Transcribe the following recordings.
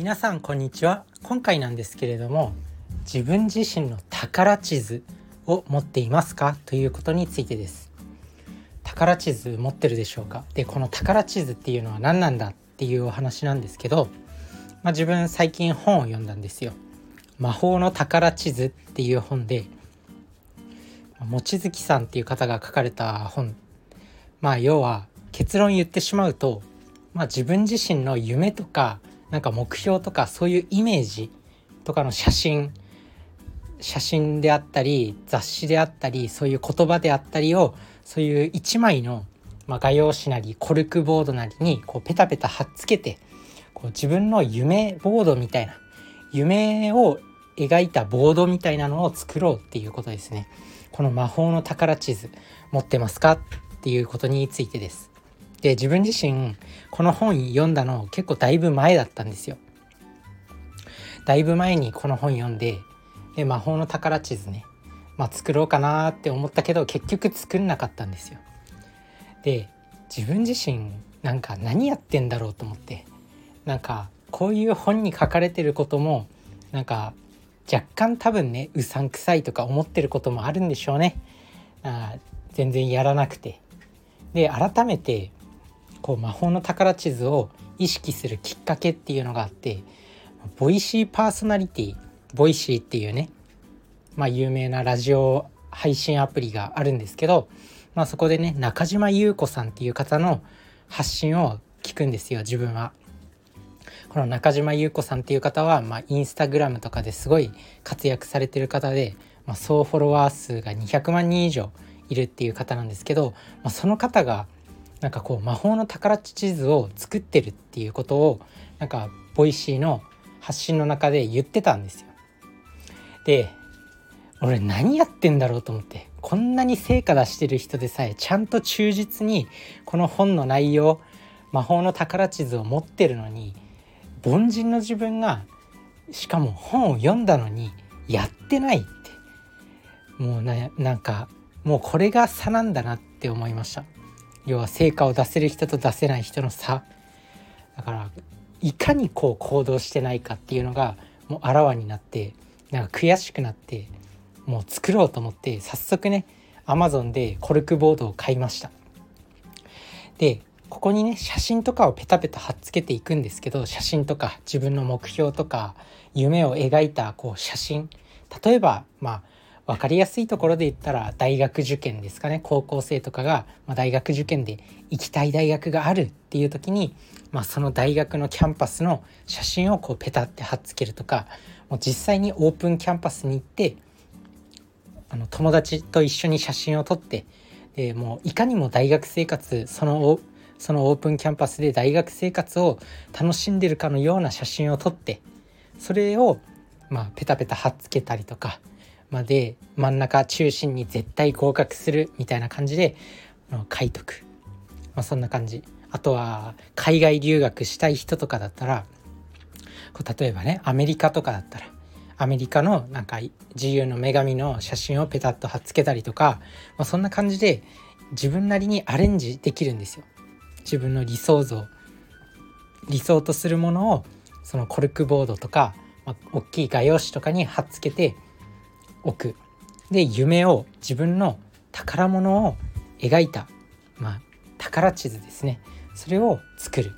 皆さんこんにちは。今回なんですけれども自分自身の宝地図を持っていますか？ということについてです。宝地図持ってるでしょうか？でこの宝地図っていうのは何なんだっていうお話なんですけど、まあ、自分最近本を読んだんですよ。魔法の宝地図っていう本で望月さんっていう方が書かれた本。まあ要は結論言ってしまうと、まあ、自分自身の夢とかなんか目標とかそういうイメージとかの写真写真であったり雑誌であったりそういう言葉であったりをそういう一枚の、まあ、画用紙なりコルクボードなりにこうペタペタ貼っつけてこう自分の夢ボードみたいな夢を描いたボードみたいなのを作ろうっていうことですね。この魔法の宝地図持ってますかっていうことについてです。で自分自身この本読んだの結構だいぶ前だったんですよ。だいぶ前にこの本読んでで魔法の宝地図ね、まあ、作ろうかなって思ったけど結局作んなかったんですよ。で自分自身なんか何やってんだろうと思ってなんかこういう本に書かれてることもなんか若干多分ねうさんくさいとか思ってることもあるんでしょうね。あ全然やらなくて。で改めてこう魔法の宝地図を意識するきっかけっていうのがあってボイシーパーソナリティボイシーっていうねまあ有名なラジオ配信アプリがあるんですけど、まあ、そこでね中島侑子さんっていう方の発信を聞くんですよ自分は。この中島侑子さんっていう方は、まあ、インスタグラムとかですごい活躍されてる方で、まあ、総フォロワー数が200万人以上いるっていう方なんですけど、まあ、その方がなんかこう魔法の宝地図を作ってるっていうことをなんかボイシーの発信の中で言ってたんですよ。で俺何やってんだろうと思ってこんなに成果出してる人でさえちゃんと忠実にこの本の内容魔法の宝地図を持ってるのに凡人の自分がしかも本を読んだのにやってないってもうななんかもうこれが差なんだなって思いました。要は成果を出せる人と出せない人の差。だからいかにこう行動してないかっていうのがもうあらわになってなんか悔しくなってもう作ろうと思って早速ねアマゾンでコルクボードを買いました。でここにね写真とかをペタペタ貼っつけていくんですけど写真とか自分の目標とか夢を描いたこう写真。例えばまあ分かりやすいところで言ったら大学受験ですかね。高校生とかが、ま、大学受験で行きたい大学があるっていう時に、まあ、その大学のキャンパスの写真をこうペタって貼っつけるとかもう実際にオープンキャンパスに行ってあの友達と一緒に写真を撮ってでもういかにも大学生活そのそのオープンキャンパスで大学生活を楽しんでるかのような写真を撮ってそれをまあペタペタ貼っつけたりとかまで真ん中中心に絶対合格するみたいな感じで書いとく、まあ、そんな感じ。あとは海外留学したい人とかだったら例えばねアメリカとかだったらアメリカのなんか自由の女神の写真をペタッと貼っつけたりとか、まあ、そんな感じで自分なりにアレンジできるんですよ。自分の理想像。理想とするものをそのコルクボードとか、まあ、大きい画用紙とかに貼っつけて置く。で夢を自分の宝物を描いた、まあ、宝地図ですね。それを作る。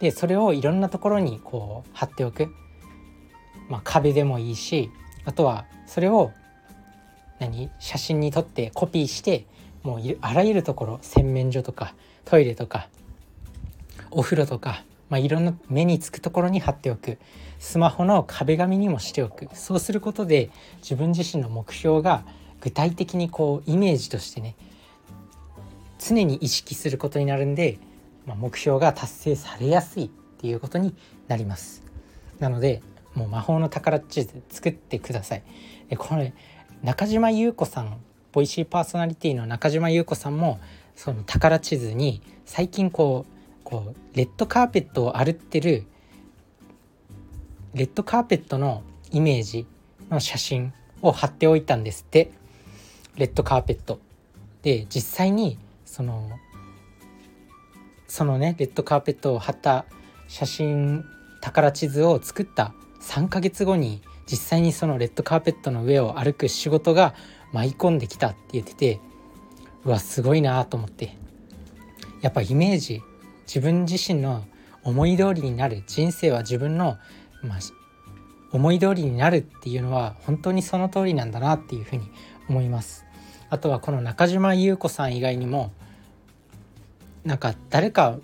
でそれをいろんなところにこう貼っておく、まあ、壁でもいいしあとはそれを何？写真に撮ってコピーしてもうあらゆるところ洗面所とかトイレとかお風呂とかまあ、いろんな目につくところに貼っておく。スマホの壁紙にもしておく。そうすることで自分自身の目標が具体的にこうイメージとしてね常に意識することになるんで、まあ、目標が達成されやすいっていうことになります。なのでもう魔法の宝地図作ってください。でこれ中島優子さんボイシーパーソナリティの中島優子さんもその宝地図に最近こうこうレッドカーペットを歩ってるレッドカーペットのイメージの写真を貼っておいたんですって。レッドカーペット。で実際にそのそのねレッドカーペットを貼った写真宝地図を作った3ヶ月後に実際にそのレッドカーペットの上を歩く仕事が舞い込んできたって言っててうわすごいなと思って。やっぱイメージ自分自身の思い通りになる人生は自分の、まあ、思い通りになるっていうのは本当にその通りなんだなっていうふうに思います。あとはこの中島優子さん以外にもなんか誰か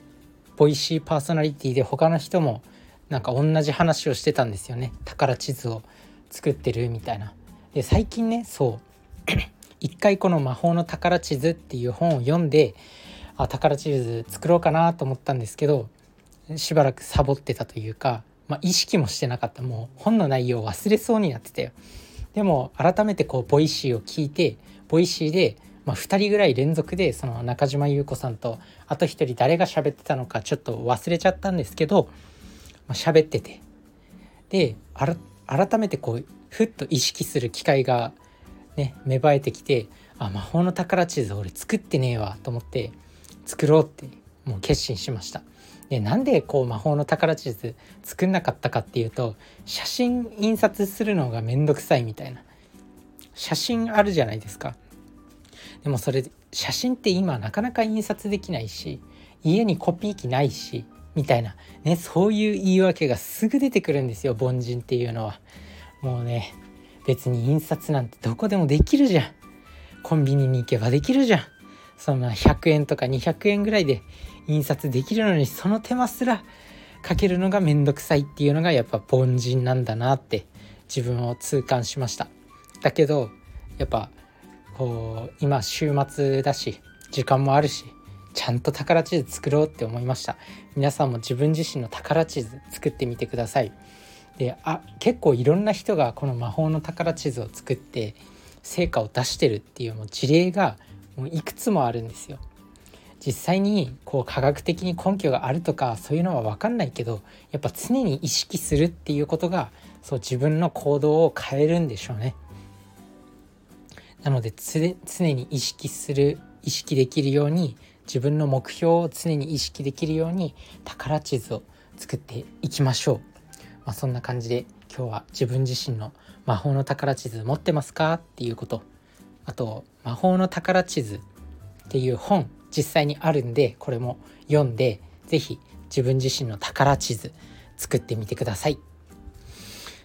ボイシーパーソナリティで他の人もなんか同じ話をしてたんですよね。宝地図を作ってるみたいな。で最近ねそう。一回この「魔法の宝地図」っていう本を読んであ宝地図作ろうかなと思ったんですけどしばらくサボってたというか、まあ、意識もしてなかったもう本の内容を忘れそうになってたよ。でも改めてこうボイシーを聞いてボイシーで、まあ、2人ぐらい連続でその中島侑子さんとあと1人誰が喋ってたのかちょっと忘れちゃったんですけど、まあ、喋っててで改めてこうふっと意識する機会がね芽生えてきてあ魔法の宝地図俺作ってねえわと思って作ろうってもう決心しました。でなんでこう魔法の宝地図作んなかったかっていうと写真印刷するのがめんどくさいみたいな。写真あるじゃないですか。でもそれ写真って今なかなか印刷できないし家にコピー機ないしみたいな。ねそういう言い訳がすぐ出てくるんですよ凡人っていうのは。もうね別に印刷なんてどこでもできるじゃん。コンビニに行けばできるじゃん。そんな100円とか200円ぐらいで印刷できるのにその手間すらかけるのがめんどくさいっていうのがやっぱ凡人なんだなって自分を痛感しました。だけどやっぱこう今週末だし時間もあるしちゃんと宝地図作ろうって思いました。皆さんも自分自身の宝地図作ってみてください。であ結構いろんな人がこの魔法の宝地図を作って成果を出してるっていうもう事例がもういくつもあるんですよ実際にこう科学的に根拠があるとかそういうのは分かんないけどやっぱ常に意識するっていうことがそう自分の行動を変えるんでしょうね。なので常に意識する意識できるように自分の目標を常に意識できるように宝地図を作っていきましょう。まあ、そんな感じで今日は自分自身の魔法の宝地図持ってますかっていうことあと魔法の宝地図っていう本実際にあるんでこれも読んで是非自分自身の宝地図作ってみてください。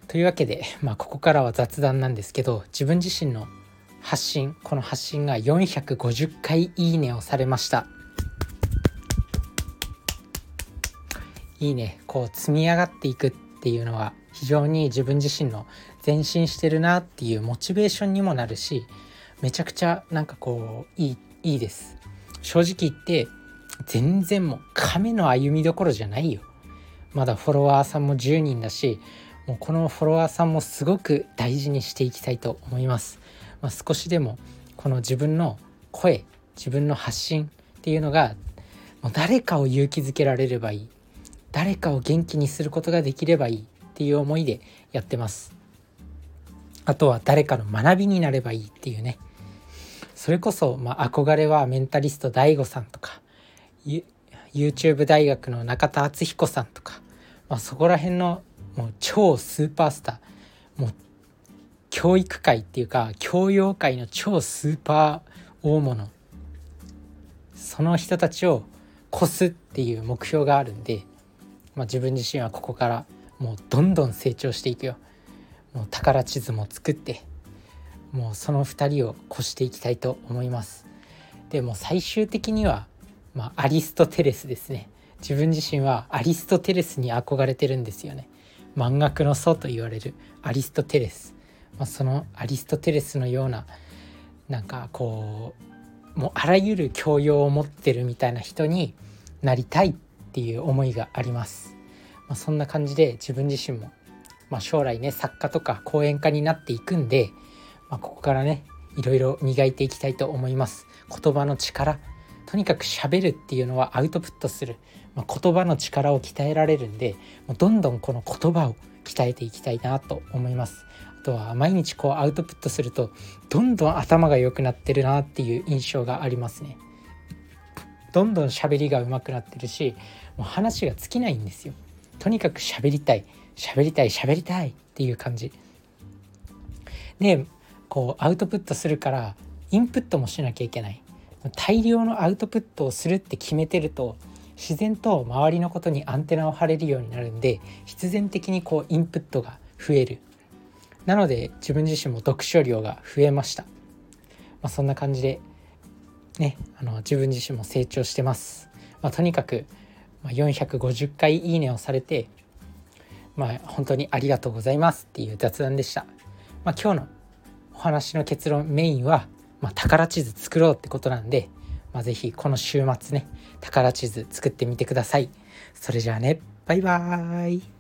というわけで、まあ、ここからは雑談なんですけど自分自身の発信この発信が450回いいねをされましたいいねこう積み上がっていくっていうのは非常に自分自身の前進してるなっていうモチベーションにもなるしめちゃくちゃなんかこういいいいです。正直言って全然もう亀の歩みどころじゃないよ。まだフォロワーさんも10人だしもうこのフォロワーさんもすごく大事にしていきたいと思います、まあ、少しでもこの自分の声自分の発信っていうのがもう誰かを勇気づけられればいい。誰かを元気にすることができればいい。っていう思いでやってます。あとは誰かの学びになればいいっていうね。それこそ、まあ、憧れはメンタリスト DAIGO さんとか YouTube 大学の中田敦彦さんとか、まあ、そこら辺のもう超スーパースター。もう教育界っていうか教養界の超スーパー大物。その人たちを越すっていう目標があるんで、まあ、自分自身はここからもうどんどん成長していくよ。もう宝地図も作ってもうその2人を越していきたいと思います。でも最終的には、まあ、アリストテレスですね。自分自身はアリストテレスに憧れてるんですよね。漫学の祖と言われるアリストテレス、まあ、そのアリストテレスのようななんかこうもうあらゆる教養を持ってるみたいな人になりたいっていう思いがあります、まあ、そんな感じで自分自身も、まあ、将来ね作家とか講演家になっていくんでまあ、ここからねいろいろ磨いていきたいと思います。言葉の力。とにかく喋るっていうのはアウトプットする、まあ、言葉の力を鍛えられるんでもうどんどんこの言葉を鍛えていきたいなと思います。あとは毎日こうアウトプットするとどんどん頭が良くなってるなっていう印象がありますね。どんどん喋りが上手くなってるしもう話が尽きないんですよ。とにかく喋りたい。喋りたい喋りたいっていう感じ。でこうアウトプットするからインプットもしなきゃいけない。大量のアウトプットをするって決めてると自然と周りのことにアンテナを張れるようになるんで必然的にこうインプットが増える。なので自分自身も読書量が増えました、まあ、そんな感じでねあの自分自身も成長してます、まあ、とにかく450回いいねをされてまあ本当にありがとうございますっていう雑談でした、まあ、今日のお話の結論メインは、まあ、宝地図作ろうってことなんで、まあ、是非この週末ね宝地図作ってみてください。それじゃあね。バイバーイ。